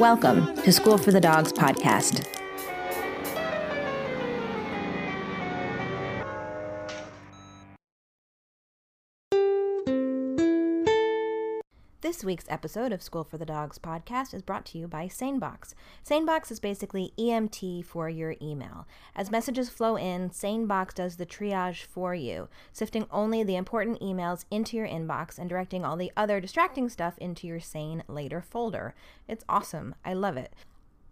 Welcome to School for the Dogs podcast. This week's episode of School for the Dogs podcast is brought to you by SaneBox. SaneBox is basically EMT for your email. As messages flow in, SaneBox does the triage for you, sifting only the important emails into your inbox and directing all the other distracting stuff into your Sane Later folder. It's awesome. I love it.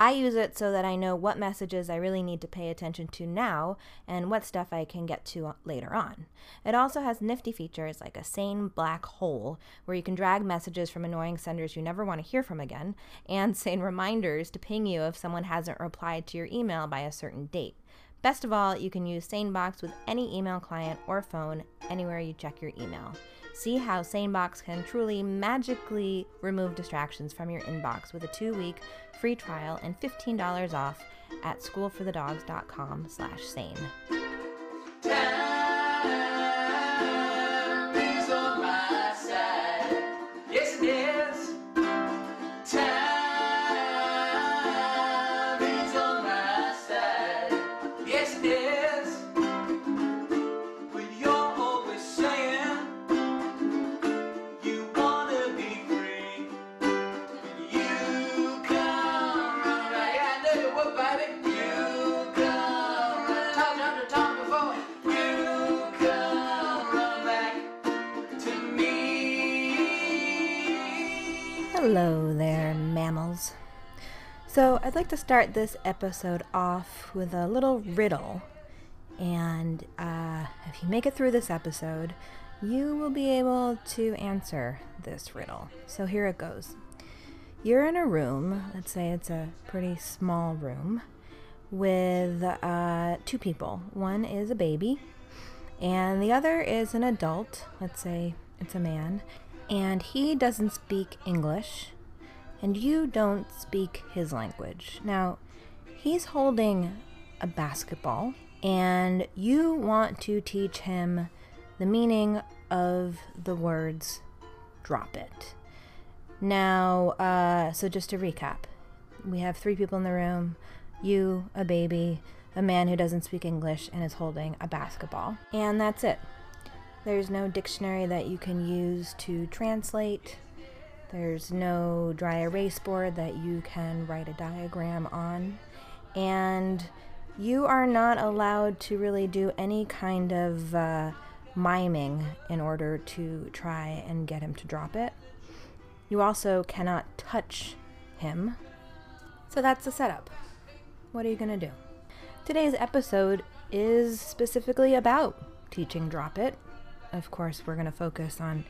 I use it so that I know what messages I really need to pay attention to now and what stuff I can get to uh, later on. It also has nifty features like a sane black hole where you can drag messages from annoying senders you never want to hear from again, and sane reminders to ping you if someone hasn't replied to your email by a certain date. Best of all, you can use SaneBox with any email client or phone anywhere you check your email. See how SaneBox can truly magically remove distractions from your inbox with a two-week free trial and $15 off at schoolforthedogs.com slash sane. I'd like to start this episode off with a little riddle. And uh, if you make it through this episode, you will be able to answer this riddle. So, here it goes. You're in a room, let's say it's a pretty small room, with uh, two people. One is a baby, and the other is an adult. Let's say it's a man, and he doesn't speak English, and you don't speak his language. Now, he's holding a basketball, and you want to teach him the meaning of the words drop it. Now, uh, so just to recap, we have three people in the room you, a baby, a man who doesn't speak English, and is holding a basketball. And that's it. There's no dictionary that you can use to translate. There's no dry erase board that you can write a diagram on. And you are not allowed to really do any kind of uh, miming in order to try and get him to drop it. You also cannot touch him. So that's the setup. What are you going to do? Today's episode is specifically about teaching drop it. Of course, we're going to focus on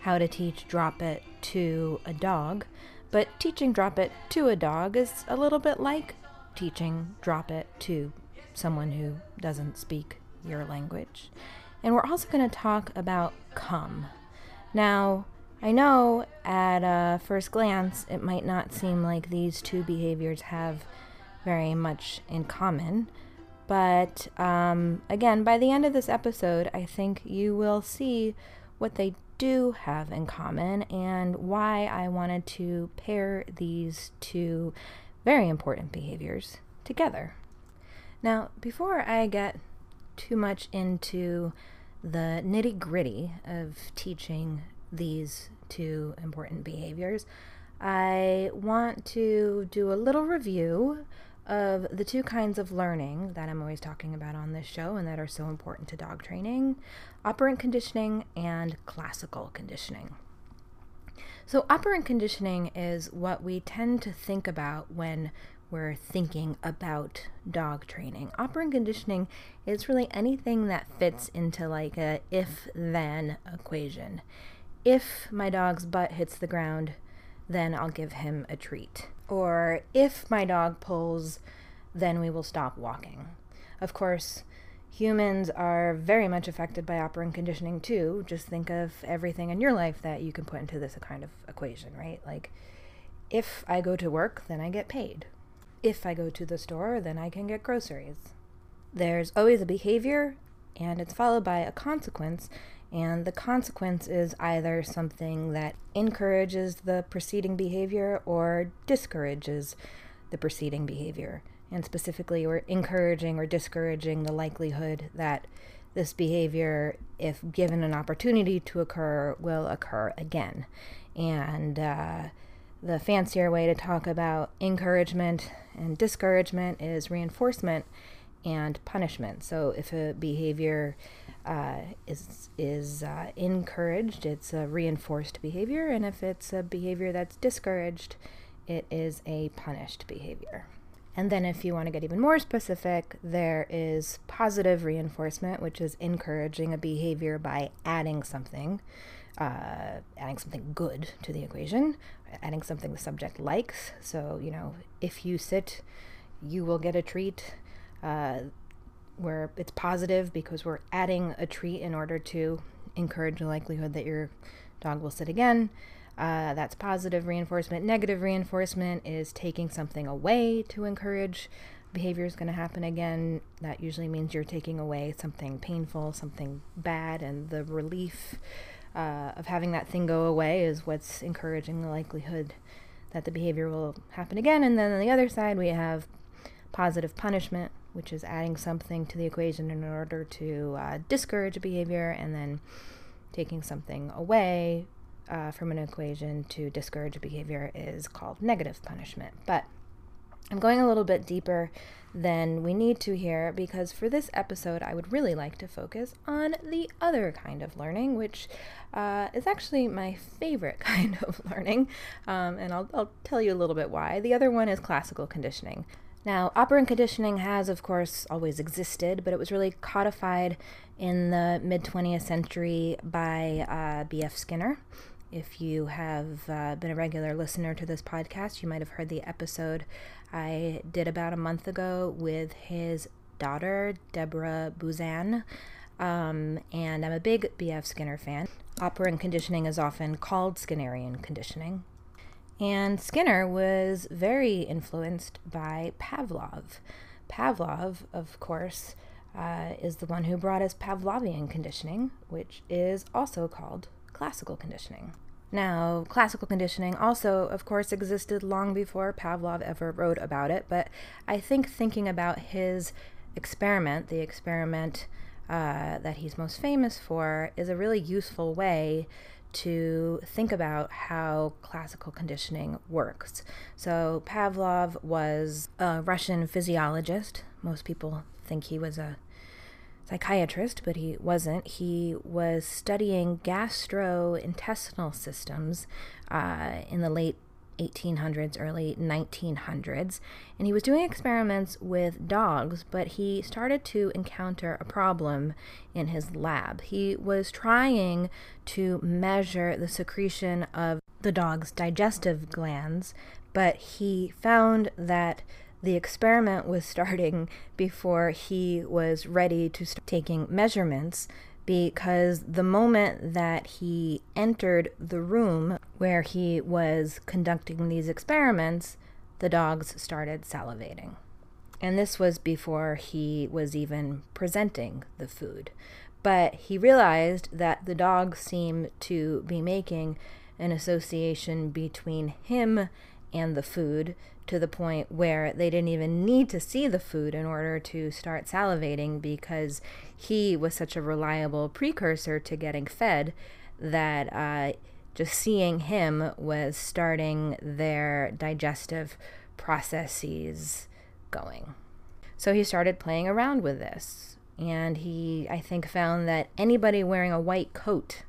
how to teach drop it to a dog, but teaching drop it to a dog is a little bit like teaching drop it to someone who doesn't speak your language. And we're also going to talk about come. Now, I know at a first glance it might not seem like these two behaviors have very much in common, but um, again, by the end of this episode, I think you will see what they do have in common and why I wanted to pair these two very important behaviors together. Now, before I get too much into the nitty gritty of teaching these two important behaviors, I want to do a little review of the two kinds of learning that I'm always talking about on this show and that are so important to dog training operant conditioning and classical conditioning. So, operant conditioning is what we tend to think about when we're thinking about dog training. Operant conditioning is really anything that fits into like a if then equation. If my dog's butt hits the ground, then I'll give him a treat. Or if my dog pulls, then we will stop walking. Of course, humans are very much affected by operant conditioning too. Just think of everything in your life that you can put into this kind of equation, right? Like, if I go to work, then I get paid. If I go to the store, then I can get groceries. There's always a behavior, and it's followed by a consequence, and the consequence is either something that encourages the preceding behavior or discourages the preceding behavior. And specifically, we're encouraging or discouraging the likelihood that this behavior, if given an opportunity to occur, will occur again. And uh, the fancier way to talk about encouragement and discouragement is reinforcement and punishment. So if a behavior uh, is is uh, encouraged, it's a reinforced behavior, and if it's a behavior that's discouraged, it is a punished behavior. And then, if you want to get even more specific, there is positive reinforcement, which is encouraging a behavior by adding something, uh, adding something good to the equation, adding something the subject likes. So, you know, if you sit, you will get a treat. Uh, where it's positive because we're adding a treat in order to encourage the likelihood that your dog will sit again. Uh, that's positive reinforcement. Negative reinforcement is taking something away to encourage behavior is going to happen again. That usually means you're taking away something painful, something bad, and the relief uh, of having that thing go away is what's encouraging the likelihood that the behavior will happen again. And then on the other side, we have positive punishment, which is adding something to the equation in order to uh, discourage behavior, and then taking something away uh, from an equation to discourage behavior is called negative punishment. But I'm going a little bit deeper than we need to here because for this episode, I would really like to focus on the other kind of learning, which uh, is actually my favorite kind of learning. Um, and I'll, I'll tell you a little bit why. The other one is classical conditioning. Now, operant conditioning has, of course, always existed, but it was really codified in the mid 20th century by uh, B.F. Skinner. If you have uh, been a regular listener to this podcast, you might have heard the episode I did about a month ago with his daughter, Deborah Buzan. Um, and I'm a big B.F. Skinner fan. Operant conditioning is often called Skinnerian conditioning. And Skinner was very influenced by Pavlov. Pavlov, of course, uh, is the one who brought us Pavlovian conditioning, which is also called classical conditioning. Now, classical conditioning also, of course, existed long before Pavlov ever wrote about it, but I think thinking about his experiment, the experiment uh, that he's most famous for, is a really useful way to think about how classical conditioning works. So, Pavlov was a Russian physiologist. Most people think he was a psychiatrist, but he wasn't. He was studying gastrointestinal systems uh, in the late 1800s, early 1900s, and he was doing experiments with dogs, but he started to encounter a problem in his lab. He was trying to measure the secretion of the dog's digestive glands, but he found that the experiment was starting before he was ready to start taking measurements because the moment that he entered the room where he was conducting these experiments, the dogs started salivating. And this was before he was even presenting the food. But he realized that the dogs seemed to be making an association between him and the food to the point where they didn't even need to see the food in order to start salivating because he was such a reliable precursor to getting fed that uh, just seeing him was starting their digestive processes going. So he started playing around with this. And he, I think, found that anybody wearing a white coat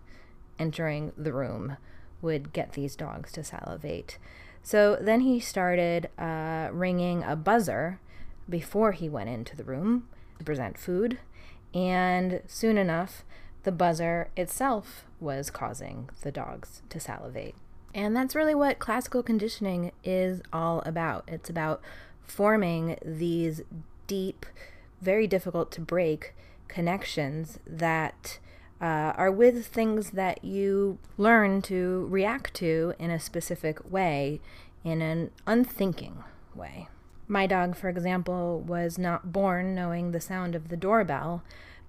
entering the room would get these dogs to salivate. So then he started uh, ringing a buzzer before he went into the room to present food. And soon enough, the buzzer itself was causing the dogs to salivate. And that's really what classical conditioning is all about. It's about forming these deep, very difficult to break connections that uh, are with things that you learn to react to in a specific way, in an unthinking way. My dog, for example, was not born knowing the sound of the doorbell,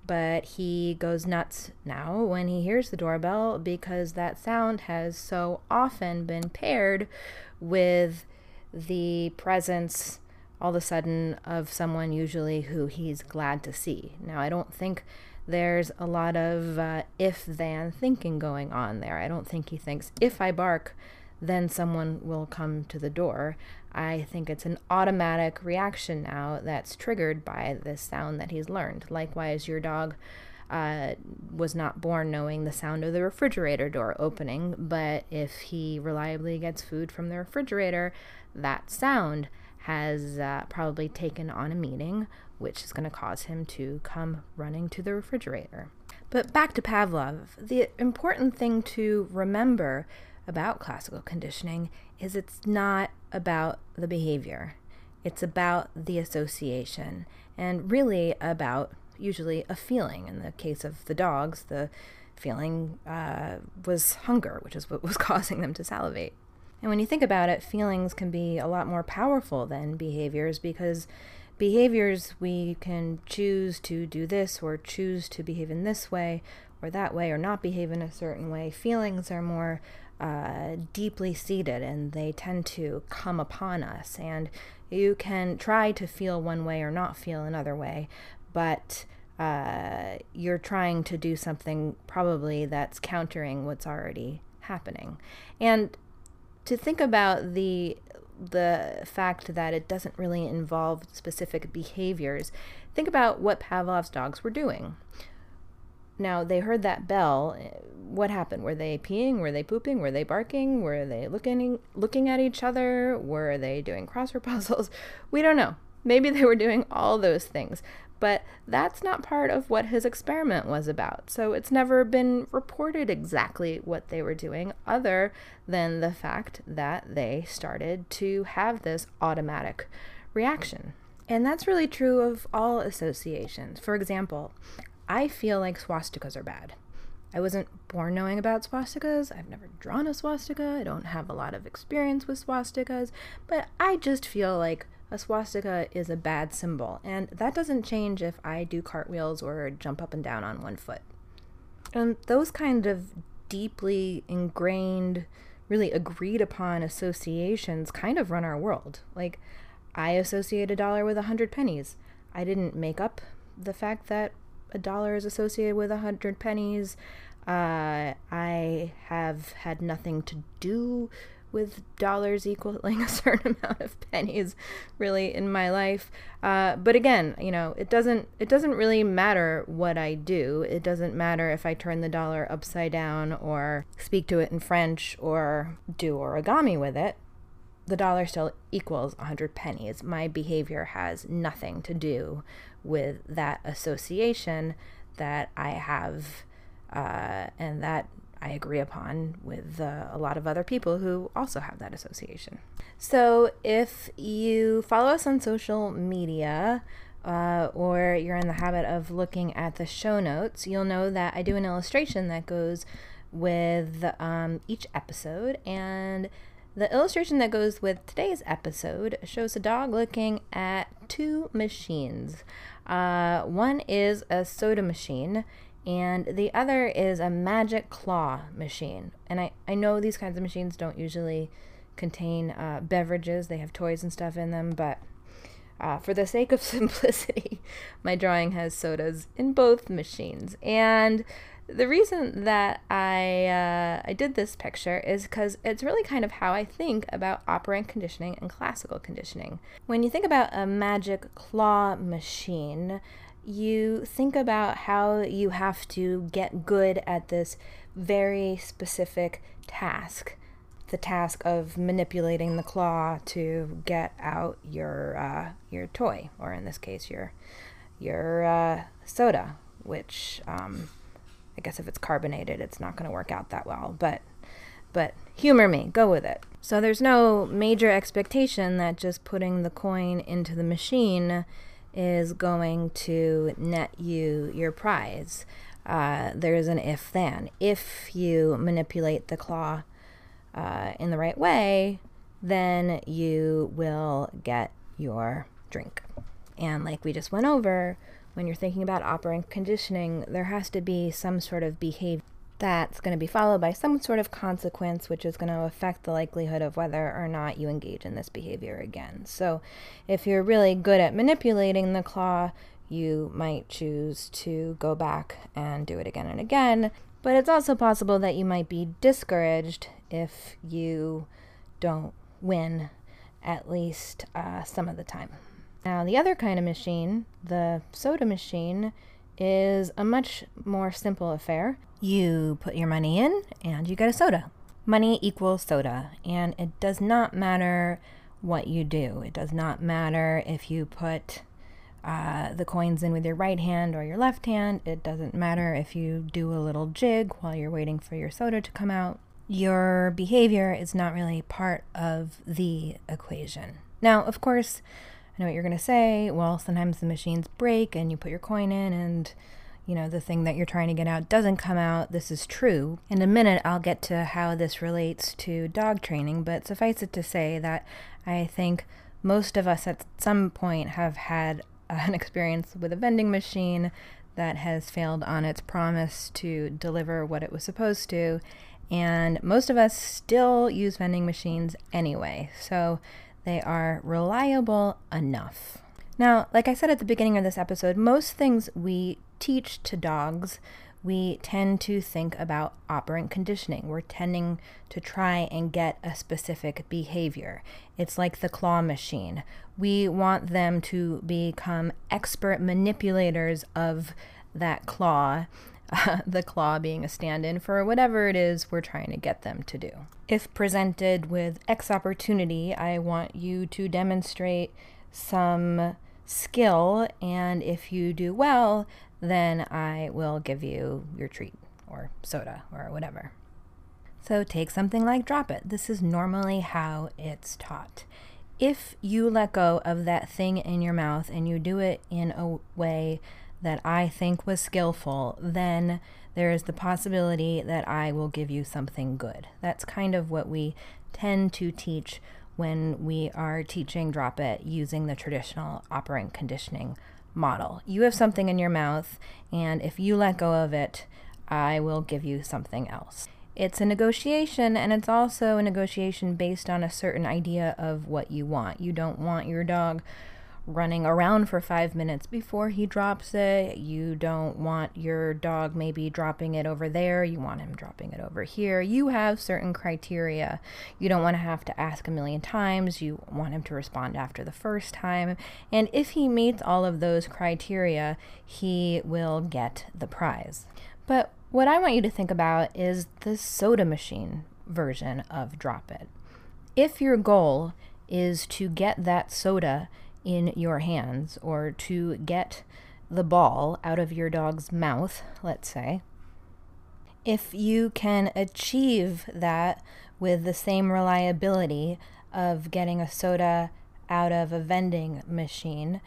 but he goes nuts now when he hears the doorbell because that sound has so often been paired with the presence all of a sudden of someone usually who he's glad to see. Now, I don't think there's a lot of uh, if then thinking going on there. I don't think he thinks if I bark, then someone will come to the door. I think it's an automatic reaction now that's triggered by this sound that he's learned. Likewise, your dog uh, was not born knowing the sound of the refrigerator door opening, but if he reliably gets food from the refrigerator, that sound has uh, probably taken on a meaning, which is going to cause him to come running to the refrigerator. But back to Pavlov, the important thing to remember about classical conditioning is it's not about the behavior, it's about the association, and really about usually a feeling. In the case of the dogs, the feeling uh, was hunger, which is what was causing them to salivate. And when you think about it, feelings can be a lot more powerful than behaviors because behaviors we can choose to do this or choose to behave in this way or that way or not behave in a certain way. Feelings are more uh, deeply seated and they tend to come upon us. And you can try to feel one way or not feel another way, but uh, you're trying to do something probably that's countering what's already happening. And to think about the the fact that it doesn't really involve specific behaviors, think about what Pavlov's dogs were doing. Now, they heard that bell. Eh, what happened? Were they peeing? Were they pooping? Were they barking? Were they looking looking at each other? Were they doing crossword puzzles? We don't know. Maybe they were doing all those things, but that's not part of what his experiment was about. So it's never been reported exactly what they were doing, other than the fact that they started to have this automatic reaction. And that's really true of all associations. For example, I feel like swastikas are bad. I wasn't born knowing about swastikas. I've never drawn a swastika. I don't have a lot of experience with swastikas, but I just feel like a swastika is a bad symbol, and that doesn't change if I do cartwheels or jump up and down on one foot. And those kind of deeply ingrained, really agreed upon associations kind of run our world. Like, I associate a dollar with a hundred pennies. I didn't make up the fact that a dollar is associated with a hundred pennies. Uh, I have had nothing to do with dollars equaling a certain amount of pennies really in my life. Uh, but again you know it doesn't it doesn't really matter what i do. It doesn't matter if i turn the dollar upside down or speak to it in french or do origami with it. The dollar still equals 100 pennies. My behavior has nothing to do with that association that i have uh, and that I agree upon with uh, a lot of other people who also have that association. So if you follow us on social media, uh, or you're in the habit of looking at the show notes, you'll know that I do an illustration that goes with um, each episode. And the illustration that goes with today's episode shows a dog looking at two machines. Uh, one is a soda machine, and the other is a magic claw machine. And I, I know these kinds of machines don't usually contain uh, beverages, they have toys and stuff in them, but uh, for the sake of simplicity, my drawing has sodas in both machines. And the reason that I uh, I did this picture is because it's really kind of how I think about operant conditioning and classical conditioning. When you think about a magic claw machine, you think about how you have to get good at this very specific task the task of manipulating the claw to get out your uh, your toy, or in this case, your your uh, soda, which um, I guess if it's carbonated, it's not going to work out that well. But but humor me, go with it. So there's no major expectation that just putting the coin into the machine is going to net you your prize. Uh, there's an if then. If you manipulate the claw uh, in the right way, then you will get your drink. And like we just went over, when you're thinking about operant conditioning, there has to be some sort of behavior that's going to be followed by some sort of consequence, which is going to affect the likelihood of whether or not you engage in this behavior again. So, if you're really good at manipulating the claw, you might choose to go back and do it again and again. But it's also possible that you might be discouraged if you don't win at least uh, some of the time. Now, the other kind of machine, the soda machine, is a much more simple affair. You put your money in and you get a soda. Money equals soda, and it does not matter what you do. It does not matter if you put uh, the coins in with your right hand or your left hand. It doesn't matter if you do a little jig while you're waiting for your soda to come out. Your behavior is not really part of the equation. Now, of course, I know what you're going to say. Well, sometimes the machines break and you put your coin in and you know, the thing that you're trying to get out doesn't come out. This is true. In a minute, I'll get to how this relates to dog training, but suffice it to say that I think most of us at some point have had an experience with a vending machine that has failed on its promise to deliver what it was supposed to. And most of us still use vending machines anyway. So they are reliable enough. Now, like I said at the beginning of this episode, most things we teach to dogs, we tend to think about operant conditioning. We're tending to try and get a specific behavior. It's like the claw machine. We want them to become expert manipulators of that claw uh, the claw being a stand in for whatever it is we're trying to get them to do. If presented with X opportunity, I want you to demonstrate some skill, and if you do well, then I will give you your treat or soda or whatever. So take something like drop it. This is normally how it's taught. If you let go of that thing in your mouth and you do it in a way that I think was skillful, then there is the possibility that I will give you something good. That's kind of what we tend to teach when we are teaching drop it using the traditional operant conditioning model. You have something in your mouth, and if you let go of it, I will give you something else. It's a negotiation, and it's also a negotiation based on a certain idea of what you want. You don't want your dog running around for five minutes before he drops it. You don't want your dog maybe dropping it over there. You want him dropping it over here. You have certain criteria. You don't want to have to ask a million times. You want him to respond after the first time. And if he meets all of those criteria, he will get the prize. But what I want you to think about is the soda machine version of Drop It. If your goal is to get that soda in your hands or to get the ball out of your dog's mouth, let's say, if you can achieve that with the same reliability of getting a soda out of a vending machine,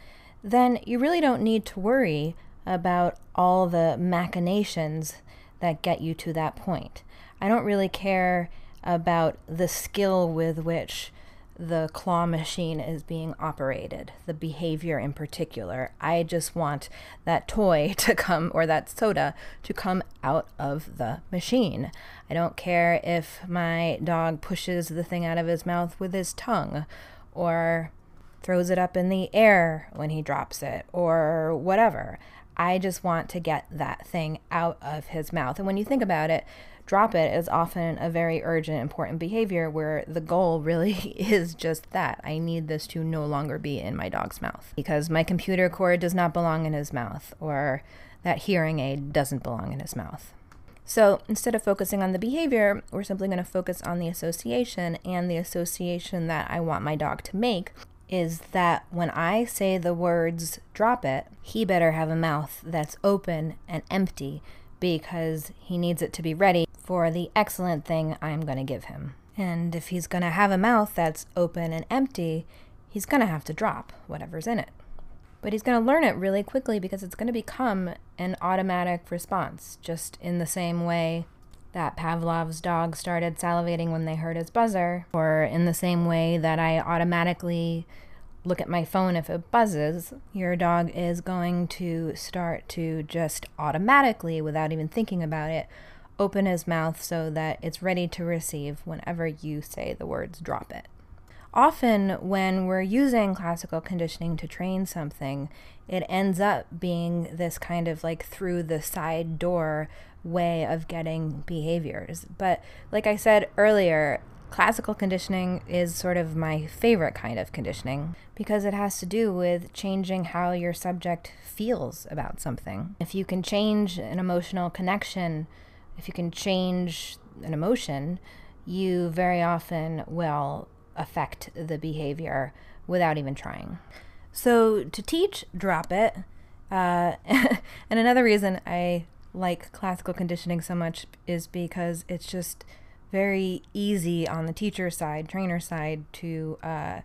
then you really don't need to worry about all the machinations that get you to that point. I don't really care about the skill with which the claw machine is being operated, the behavior in particular. I just want that toy to come or that soda to come out of the machine. I don't care if my dog pushes the thing out of his mouth with his tongue or throws it up in the air when he drops it or whatever. I just want to get that thing out of his mouth. And when you think about it, drop it is often a very urgent, important behavior where the goal really is just that. I need this to no longer be in my dog's mouth because my computer cord does not belong in his mouth or that hearing aid doesn't belong in his mouth. So instead of focusing on the behavior, we're simply going to focus on the association, and the association that I want my dog to make is that when I say the words drop it, he better have a mouth that's open and empty because he needs it to be ready for the excellent thing I'm going to give him. And if he's going to have a mouth that's open and empty, he's going to have to drop whatever's in it. But he's going to learn it really quickly because it's going to become an automatic response, just in the same way that Pavlov's dog started salivating when they heard his buzzer, or in the same way that I automatically look at my phone if it buzzes, your dog is going to start to just automatically, without even thinking about it, open his mouth so that it's ready to receive whenever you say the words drop it. Often, when we're using classical conditioning to train something, it ends up being this kind of like through the side door way of getting behaviors. But like I said earlier, classical conditioning is sort of my favorite kind of conditioning because it has to do with changing how your subject feels about something. If you can change an emotional connection, if you can change an emotion, you very often will affect the behavior without even trying. So, to teach drop it, uh, and another reason I like classical conditioning so much is because it's just very easy on the teacher side, trainer side, to uh,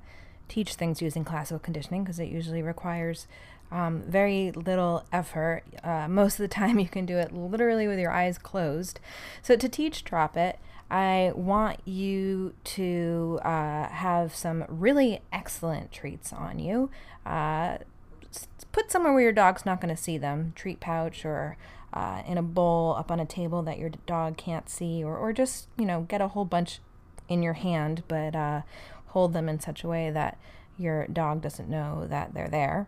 teach things using classical conditioning because it usually requires um, very little effort. Uh, most of the time, you can do it literally with your eyes closed. So, to teach Drop It, I want you to uh, have some really excellent treats on you. Uh, put somewhere where your dog's not going to see them treat pouch or uh, in a bowl up on a table that your dog can't see, or, or just, you know, get a whole bunch in your hand, but uh, hold them in such a way that your dog doesn't know that they're there.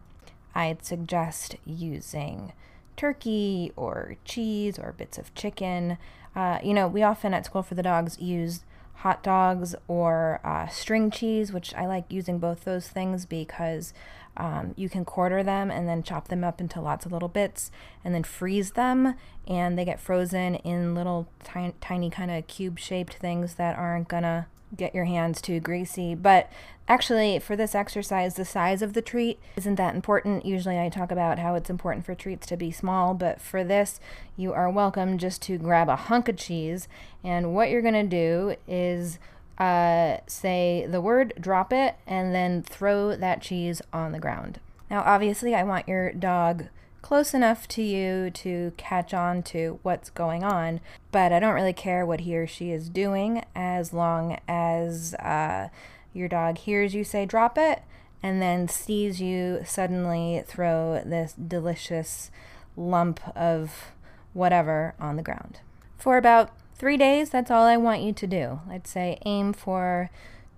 I'd suggest using turkey or cheese or bits of chicken. Uh, you know, we often at School for the Dogs use hot dogs or uh, string cheese, which I like using both those things because um, you can quarter them and then chop them up into lots of little bits and then freeze them, and they get frozen in little tiny, tiny kind of cube shaped things that aren't gonna get your hands too greasy. But actually, for this exercise, the size of the treat isn't that important. Usually, I talk about how it's important for treats to be small, but for this, you are welcome just to grab a hunk of cheese. And what you're going to do is uh, say the word, drop it, and then throw that cheese on the ground. Now, obviously, I want your dog close enough to you to catch on to what's going on, but I don't really care what he or she is doing as long as uh, your dog hears you say drop it and then sees you suddenly throw this delicious lump of whatever on the ground. For about three days, that's all I want you to do. Let's say aim for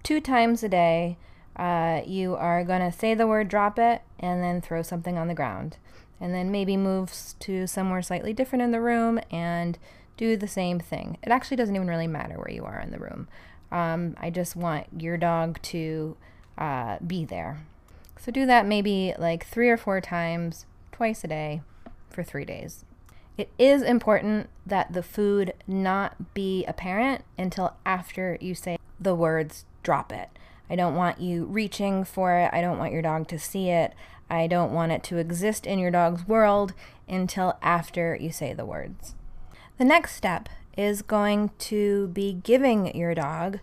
two times a day. Uh, you are going to say the word drop it and then throw something on the ground and then maybe move to somewhere slightly different in the room and do the same thing. It actually doesn't even really matter where you are in the room. Um, I just want your dog to uh, be there. So do that maybe like three or four times, twice a day for three days. It is important that the food not be apparent until after you say the words drop it. I don't want you reaching for it. I don't want your dog to see it. I don't want it to exist in your dog's world until after you say the words. The next step is going to be giving your dog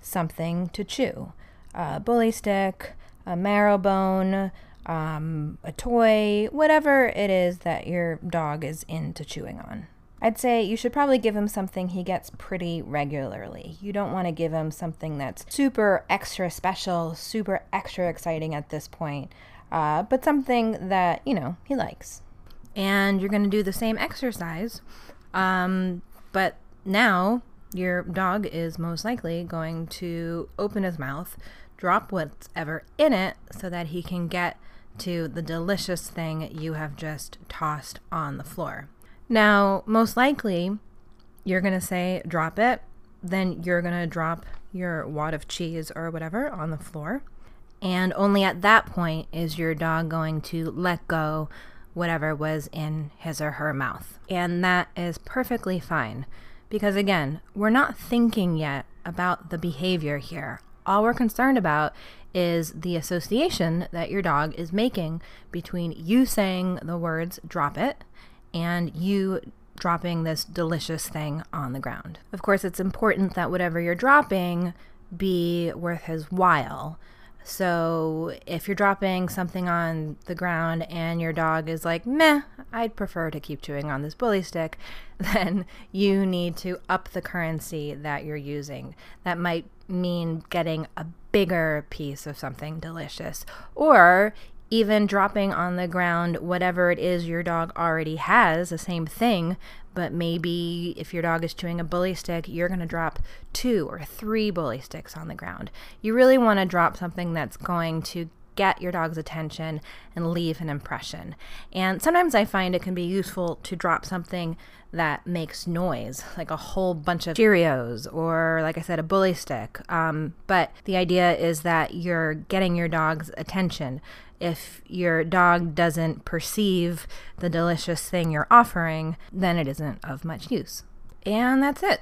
something to chew a bully stick, a marrow bone, um, a toy, whatever it is that your dog is into chewing on. I'd say you should probably give him something he gets pretty regularly. You don't want to give him something that's super extra special, super extra exciting at this point uh, but something that, you know, he likes. And you're going to do the same exercise, um, but now your dog is most likely going to open his mouth, drop whatever in it so that he can get to the delicious thing you have just tossed on the floor. Now, most likely, you're going to say, drop it. Then you're going to drop your wad of cheese or whatever on the floor. And only at that point is your dog going to let go whatever was in his or her mouth. And that is perfectly fine because, again, we're not thinking yet about the behavior here. All we're concerned about is the association that your dog is making between you saying the words drop it and you dropping this delicious thing on the ground. Of course, it's important that whatever you're dropping be worth his while. So if you're dropping something on the ground and your dog is like, meh, I'd prefer to keep chewing on this bully stick, then you need to up the currency that you're using. That might mean getting a bigger piece of something delicious or even dropping on the ground whatever it is your dog already has, the same thing, but maybe if your dog is chewing a bully stick, you're going to drop two or three bully sticks on the ground. You really want to drop something that's going to get your dog's attention and leave an impression. And sometimes I find it can be useful to drop something that makes noise, like a whole bunch of Cheerios or, like I said, a bully stick. Um, but the idea is that you're getting your dog's attention. If your dog doesn't perceive the delicious thing you're offering, then it isn't of much use. And that's it.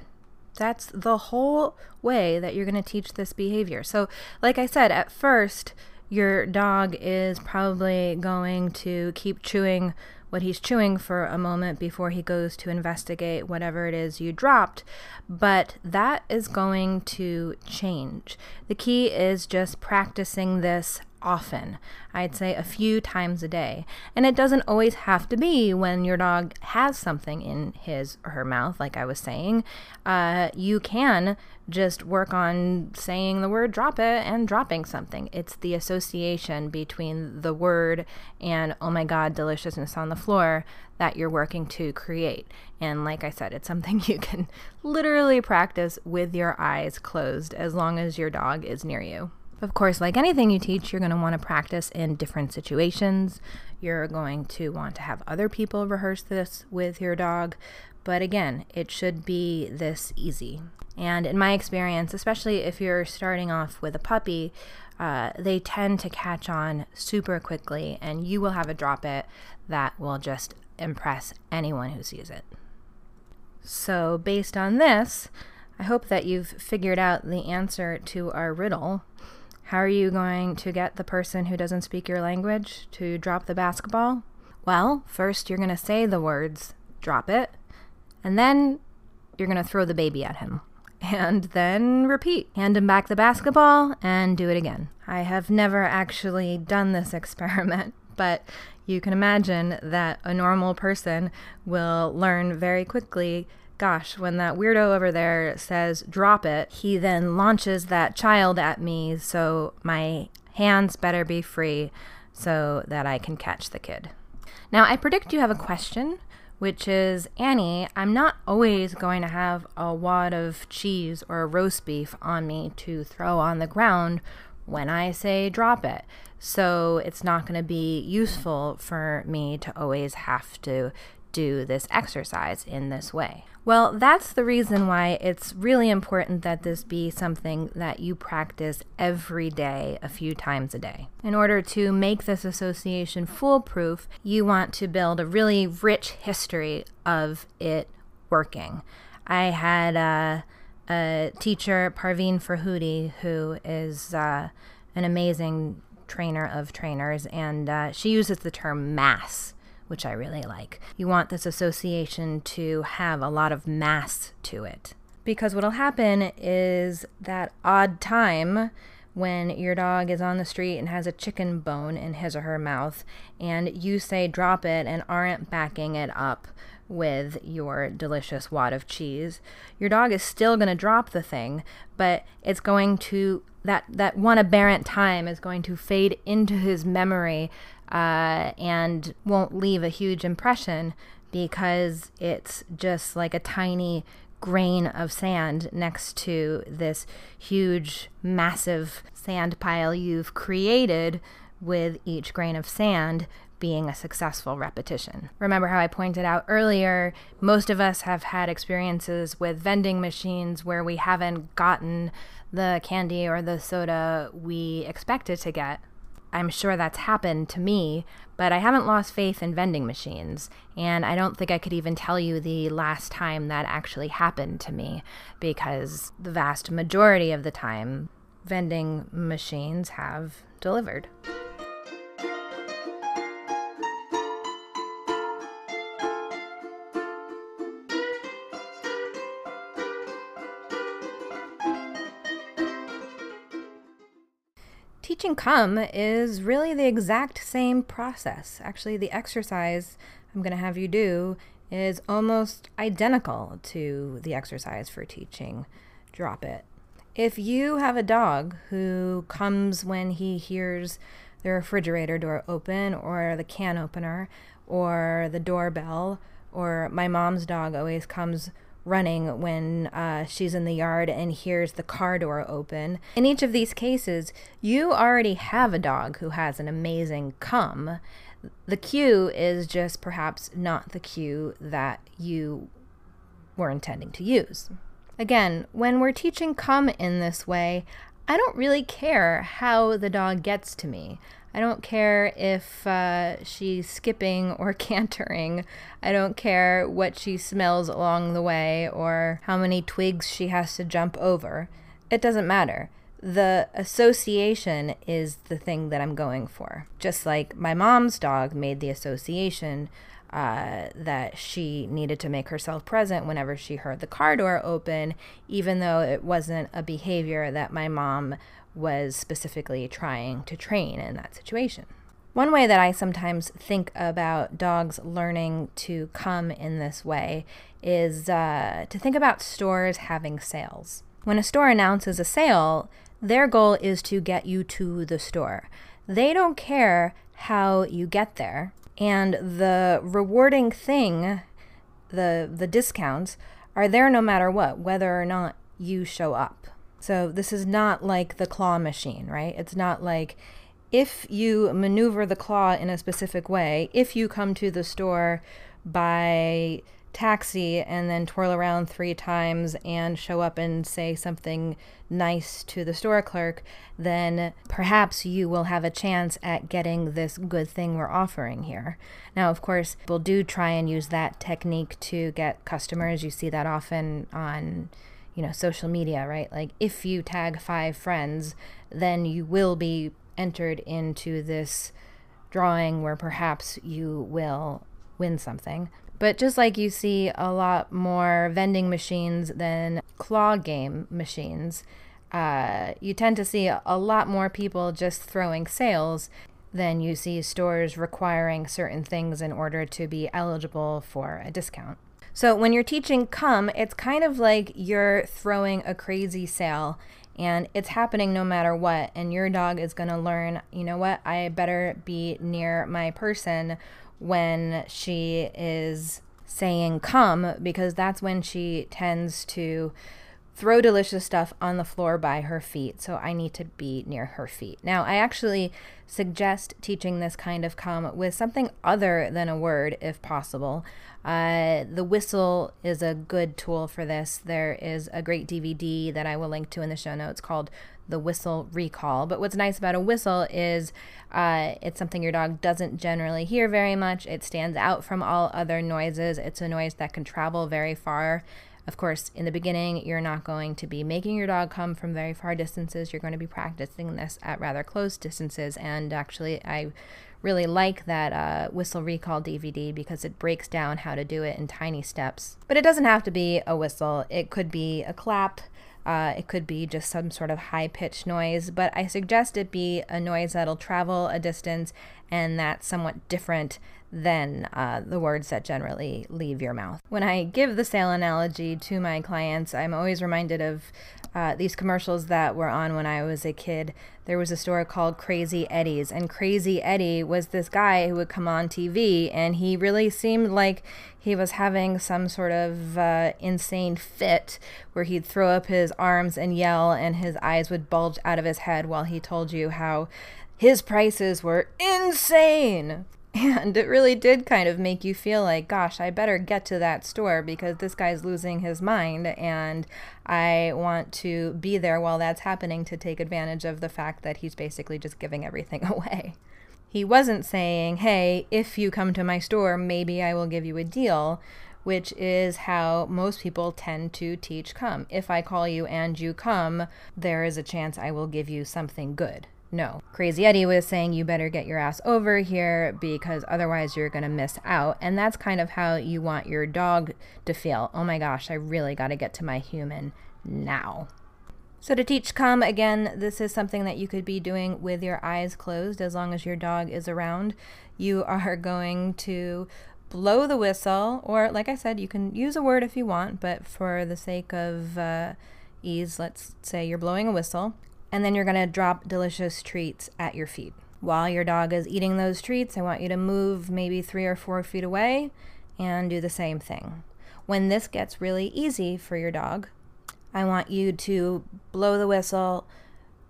That's the whole way that you're going to teach this behavior. So, like I said, at first, your dog is probably going to keep chewing what he's chewing for a moment before he goes to investigate whatever it is you dropped, but that is going to change. The key is just practicing this often. I'd say a few times a day. And it doesn't always have to be when your dog has something in his or her mouth, like I was saying. Uh, you can just work on saying the word drop it and dropping something. It's the association between the word and, oh my God, deliciousness on the floor that you're working to create. And like I said, it's something you can literally practice with your eyes closed as long as your dog is near you. Of course, like anything you teach, you're going to want to practice in different situations. You're going to want to have other people rehearse this with your dog. But again, it should be this easy. And in my experience, especially if you're starting off with a puppy, uh, they tend to catch on super quickly, and you will have a drop it that will just impress anyone who sees it. So, based on this, I hope that you've figured out the answer to our riddle. How are you going to get the person who doesn't speak your language to drop the basketball? Well, first you're going to say the words, drop it, and then you're going to throw the baby at him. And then repeat. Hand him back the basketball and do it again. I have never actually done this experiment, but you can imagine that a normal person will learn very quickly gosh, when that weirdo over there says drop it, he then launches that child at me, so my hands better be free so that I can catch the kid. Now, I predict you have a question, which is Annie, I'm not always going to have a wad of cheese or roast beef on me to throw on the ground when I say drop it. So it's not going to be useful for me to always have to do this exercise in this way. Well, that's the reason why it's really important that this be something that you practice every day, a few times a day. In order to make this association foolproof, you want to build a really rich history of it working. I had a, a teacher, Parvene Farhoody, who is uh, an amazing trainer of trainers, and uh, she uses the term mass which I really like. You want this association to have a lot of mass to it. Because what'll happen is that odd time when your dog is on the street and has a chicken bone in his or her mouth, and you say drop it and aren't backing it up with your delicious wad of cheese, your dog is still going to drop the thing, but it's going to that that one aberrant time is going to fade into his memory uh, and won't leave a huge impression because it's just like a tiny grain of sand next to this huge, massive sand pile you've created with each grain of sand being a successful repetition. Remember how I pointed out earlier, most of us have had experiences with vending machines where we haven't gotten the candy or the soda we expected to get. I'm sure that's happened to me, but I haven't lost faith in vending machines. And I don't think I could even tell you the last time that actually happened to me because the vast majority of the time, vending machines have delivered. Come is really the exact same process. Actually, the exercise I'm going to have you do is almost identical to the exercise for teaching drop it. If you have a dog who comes when he hears the refrigerator door open or the can opener or the doorbell, or my mom's dog always comes running when uh, she's in the yard and hears the car door open. In each of these cases, you already have a dog who has an amazing come. The cue is just perhaps not the cue that you were intending to use. Again, when we're teaching come in this way, I don't really care how the dog gets to me. I don't care if uh, she's skipping or cantering. I don't care what she smells along the way or how many twigs she has to jump over. It doesn't matter. The association is the thing that I'm going for. Just like my mom's dog made the association uh, that she needed to make herself present whenever she heard the car door open, even though it wasn't a behavior that my mom was specifically trying to train in that situation. One way that I sometimes think about dogs learning to come in this way is uh, to think about stores having sales. When a store announces a sale, their goal is to get you to the store. They don't care how you get there. And the rewarding thing, the, the discounts, are there no matter what, whether or not you show up. So this is not like the claw machine, right? It's not like if you maneuver the claw in a specific way, if you come to the store by taxi and then twirl around three times and show up and say something nice to the store clerk, then perhaps you will have a chance at getting this good thing we're offering here. Now, of course, people do try and use that technique to get customers. You see that often on you know social media right like if you tag five friends then you will be entered into this drawing where perhaps you will win something but just like you see a lot more vending machines than claw game machines, uh, you tend to see a lot more people just throwing sales than you see stores requiring certain things in order to be eligible for a discount. So when you're teaching come, it's kind of like you're throwing a crazy sale and it's happening no matter what and your dog is going to learn, you know what? I better be near my person when she is saying come because that's when she tends to throw delicious stuff on the floor by her feet. So I need to be near her feet. Now, I actually suggest teaching this kind of come with something other than a word if possible. Uh, the whistle is a good tool for this. There is a great DVD that I will link to in the show notes called the whistle recall. But what's nice about a whistle is uh, it's something your dog doesn't generally hear very much. It stands out from all other noises. It's a noise that can travel very far. Of course, in the beginning, you're not going to be making your dog come from very far distances. You're going to be practicing this at rather close distances. And actually, I really like that uh, whistle recall DVD because it breaks down how to do it in tiny steps. But it doesn't have to be a whistle, it could be a clap. Uh, it could be just some sort of high pitched noise, but I suggest it be a noise that'll travel a distance and that's somewhat different than uh, the words that generally leave your mouth. When I give the sale analogy to my clients, I'm always reminded of uh, these commercials that were on when I was a kid. There was a store called Crazy Eddie's, and Crazy Eddie was this guy who would come on TV, and he really seemed like he was having some sort of uh, insane fit where he'd throw up his arms and yell, and his eyes would bulge out of his head while he told you how his prices were insane. And it really did kind of make you feel like, gosh, I better get to that store because this guy's losing his mind and I want to be there while that's happening to take advantage of the fact that he's basically just giving everything away. He wasn't saying, hey, if you come to my store, maybe I will give you a deal, which is how most people tend to teach come. If I call you and you come, there is a chance I will give you something good. No. Crazy Eddie was saying you better get your ass over here because otherwise you're going to miss out. And that's kind of how you want your dog to feel. Oh my gosh, I really got to get to my human now. So, to teach come, again, this is something that you could be doing with your eyes closed as long as your dog is around. You are going to blow the whistle, or like I said, you can use a word if you want, but for the sake of uh, ease, let's say you're blowing a whistle, and then you're going to drop delicious treats at your feet. While your dog is eating those treats, I want you to move maybe three or four feet away and do the same thing. When this gets really easy for your dog, I want you to blow the whistle,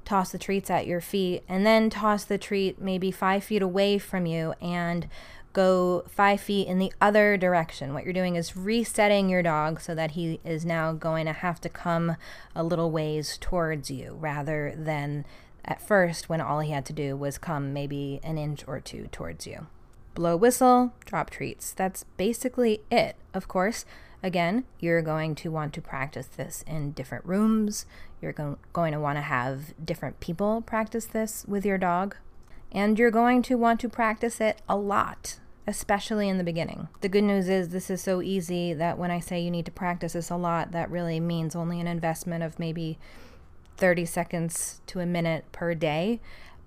toss the treats at your feet, and then toss the treat maybe five feet away from you and go five feet in the other direction. What you're doing is resetting your dog so that he is now going to have to come a little ways towards you rather than at first when all he had to do was come maybe an inch or two towards you. Blow whistle, drop treats. That's basically it. Of course, again, you're going to want to practice this in different rooms. You're go- going to want to have different people practice this with your dog. And you're going to want to practice it a lot, especially in the beginning. The good news is this is so easy that when I say you need to practice this a lot, that really means only an investment of maybe 30 seconds to a minute per day.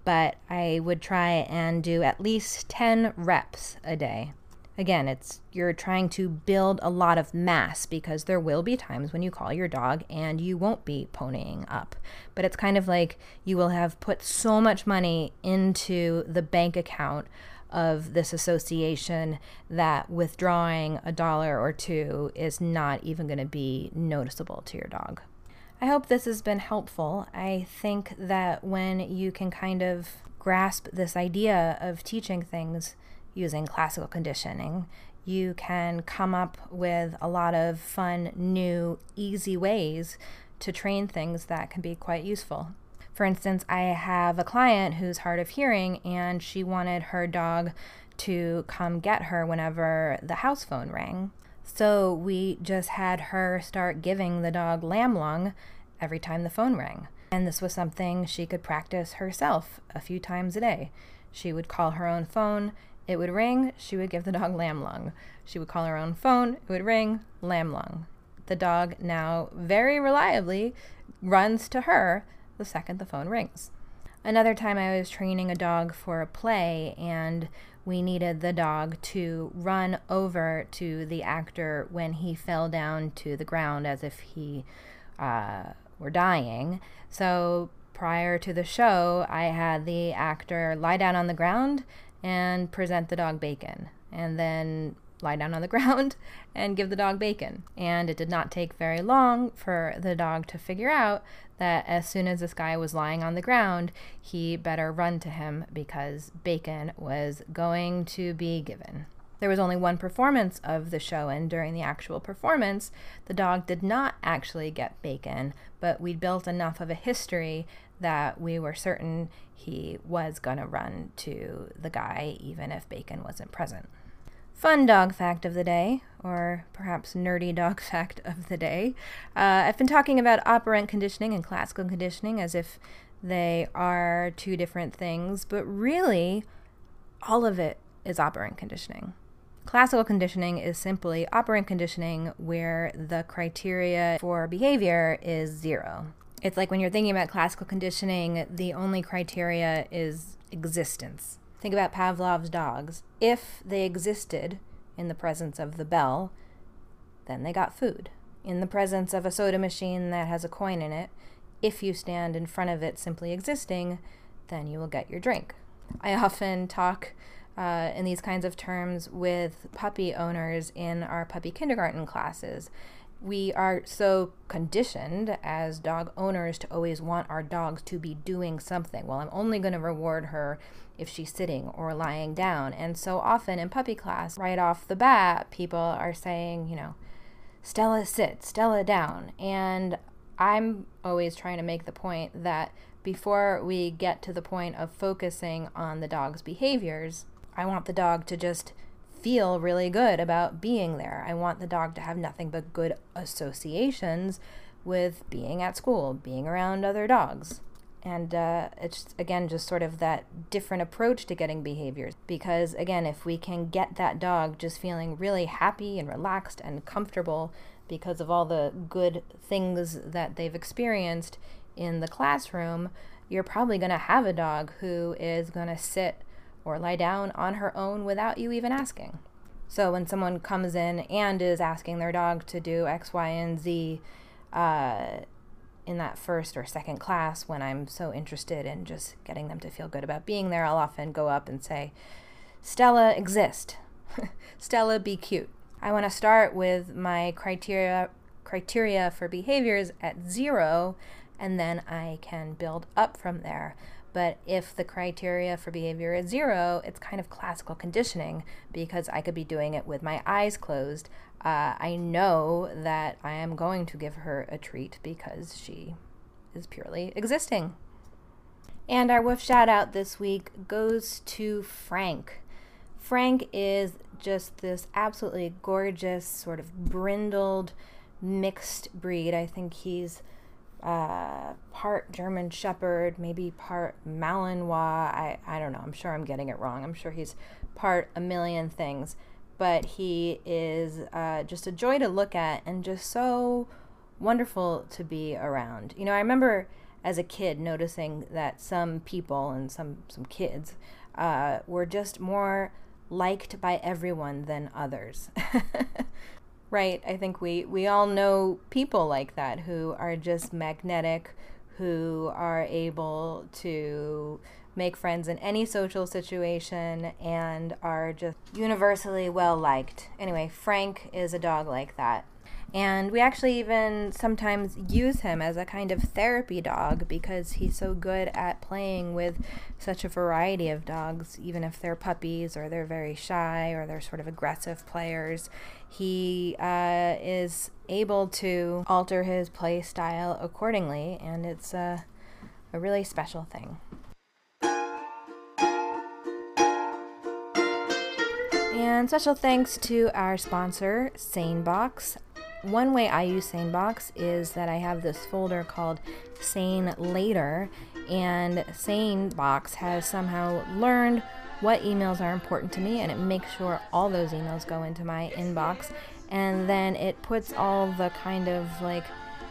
But I would try and do at least 10 reps a day. Again, it's you're trying to build a lot of mass because there will be times when you call your dog and you won't be ponying up. But it's kind of like you will have put so much money into the bank account of this association that withdrawing a dollar or two is not even going to be noticeable to your dog. I hope this has been helpful. I think that when you can kind of grasp this idea of teaching things using classical conditioning, you can come up with a lot of fun, new, easy ways to train things that can be quite useful. For instance, I have a client who's hard of hearing and she wanted her dog to come get her whenever the house phone rang. So we just had her start giving the dog lamb lung every time the phone rang. And this was something she could practice herself a few times a day. She would call her own phone, it would ring, she would give the dog lamb lung. She would call her own phone, it would ring, lamb lung. The dog now very reliably runs to her the second the phone rings. Another time I was training a dog for a play and we needed the dog to run over to the actor when he fell down to the ground as if he uh, were dying. So prior to the show, I had the actor lie down on the ground and present the dog bacon, and then lie down on the ground and give the dog bacon. And it did not take very long for the dog to figure out that as soon as this guy was lying on the ground, he better run to him because bacon was going to be given. There was only one performance of the show, and during the actual performance, the dog did not actually get bacon, but we'd built enough of a history that we were certain he was going to run to the guy, even if bacon wasn't present. Fun dog fact of the day, or perhaps nerdy dog fact of the day. Uh, I've been talking about operant conditioning and classical conditioning as if they are two different things, but really, all of it is operant conditioning. Classical conditioning is simply operant conditioning where the criteria for behavior is zero. It's like when you're thinking about classical conditioning, the only criteria is existence. Think about Pavlov's dogs. If they existed in the presence of the bell, then they got food. In the presence of a soda machine that has a coin in it, if you stand in front of it simply existing, then you will get your drink. I often talk uh, in these kinds of terms with puppy owners in our puppy kindergarten classes. We are so conditioned as dog owners to always want our dogs to be doing something. Well, I'm only going to reward her if she's sitting or lying down. And so often in puppy class, right off the bat, people are saying, you know, Stella sit, Stella down. And I'm always trying to make the point that before we get to the point of focusing on the dog's behaviors, I want the dog to just feel really good about being there. I want the dog to have nothing but good associations with being at school, being around other dogs. And uh, it's again just sort of that different approach to getting behaviors. Because again, if we can get that dog just feeling really happy and relaxed and comfortable because of all the good things that they've experienced, in the classroom, you're probably going to have a dog who is going to sit or lie down on her own without you even asking. So when someone comes in and is asking their dog to do X, Y, and Z uh, in that first or second class, when I'm so interested in just getting them to feel good about being there, I'll often go up and say, Stella, exist. Stella, be cute. I want to start with my criteria criteria for behaviors at zero, and then I can build up from there. But if the criteria for behavior is zero, it's kind of classical conditioning because I could be doing it with my eyes closed. Uh, I know that I am going to give her a treat because she is purely existing. And our woof shout out this week goes to Frank. Frank is just this absolutely gorgeous, sort of brindled, mixed breed. I think he's uh, part German Shepherd, maybe part Malinois. I, I don't know. I'm sure I'm getting it wrong. I'm sure he's part a million things. But he is uh, just a joy to look at and just so wonderful to be around. You know, I remember as a kid noticing that some people and some, some kids uh, were just more liked by everyone than others. right? I think we, we all know people like that who are just magnetic, who are able to make friends in any social situation and are just universally well liked. Anyway, Frank is a dog like that. And we actually even sometimes use him as a kind of therapy dog because he's so good at playing with such a variety of dogs, even if they're puppies or they're very shy or they're sort of aggressive players. He uh, is able to alter his play style accordingly, and it's a, a really special thing. And special thanks to our sponsor, SaneBox one way I use SaneBox is that I have this folder called Sane Later, and SaneBox has somehow learned what emails are important to me, and it makes sure all those emails go into my inbox, and then it puts all the kind of like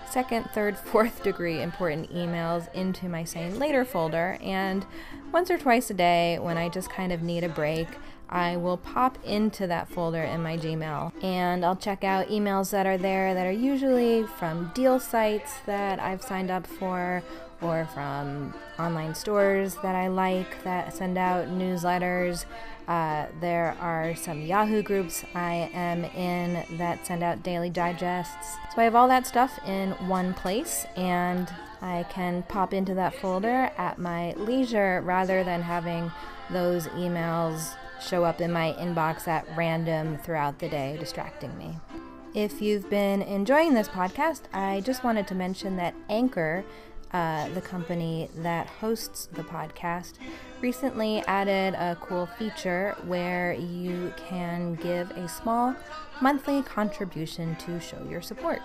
second, third, fourth degree important emails into my Sane Later folder, and once or twice a day when I just kind of need a break. I will pop into that folder in my Gmail and I'll check out emails that are there that are usually from deal sites that I've signed up for or from online stores that I like that send out newsletters. Uh, there are some Yahoo groups I am in that send out daily digests. So I have all that stuff in one place and I can pop into that folder at my leisure rather than having those emails show up in my inbox at random throughout the day, distracting me. If you've been enjoying this podcast, I just wanted to mention that Anchor, uh, the company that hosts the podcast, recently added a cool feature where you can give a small monthly contribution to show your support.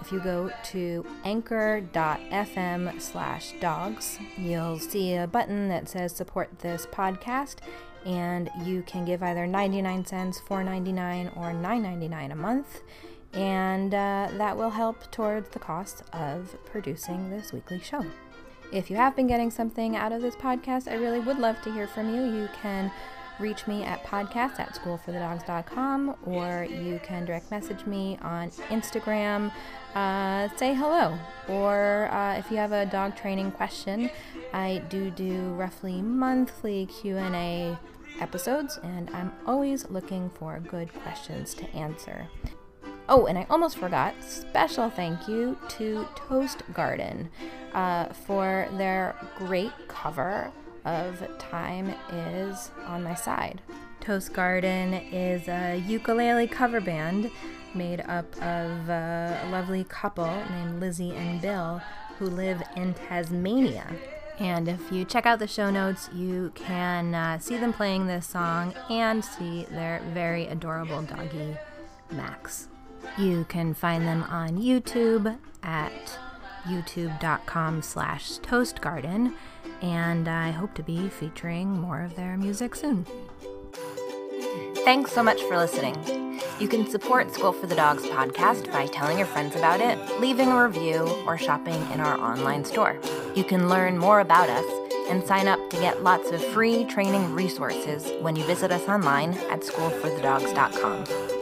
If you go to anchor.fm slash dogs, you'll see a button that says support this podcast, and you can give either 99 cents, 4.99 or 9.99 a month and uh, that will help towards the cost of producing this weekly show. If you have been getting something out of this podcast, I really would love to hear from you. You can reach me at podcast at schoolforthedogs.com or you can direct message me on Instagram. Uh, say hello. Or uh, if you have a dog training question, I do do roughly monthly Q&A episodes, and I'm always looking for good questions to answer. Oh, and I almost forgot, special thank you to Toast Garden uh, for their great cover of Time Is on My Side. Toast Garden is a ukulele cover band made up of a lovely couple named Lizzie and Bill who live in Tasmania. And if you check out the show notes, you can uh, see them playing this song and see their very adorable doggy, Max. You can find them on YouTube at youtube.com slash toastgarden, and I hope to be featuring more of their music soon. Thanks so much for listening. You can support School for the Dogs podcast by telling your friends about it, leaving a review, or shopping in our online store. You can learn more about us and sign up to get lots of free training resources when you visit us online at schoolforthedogs.com.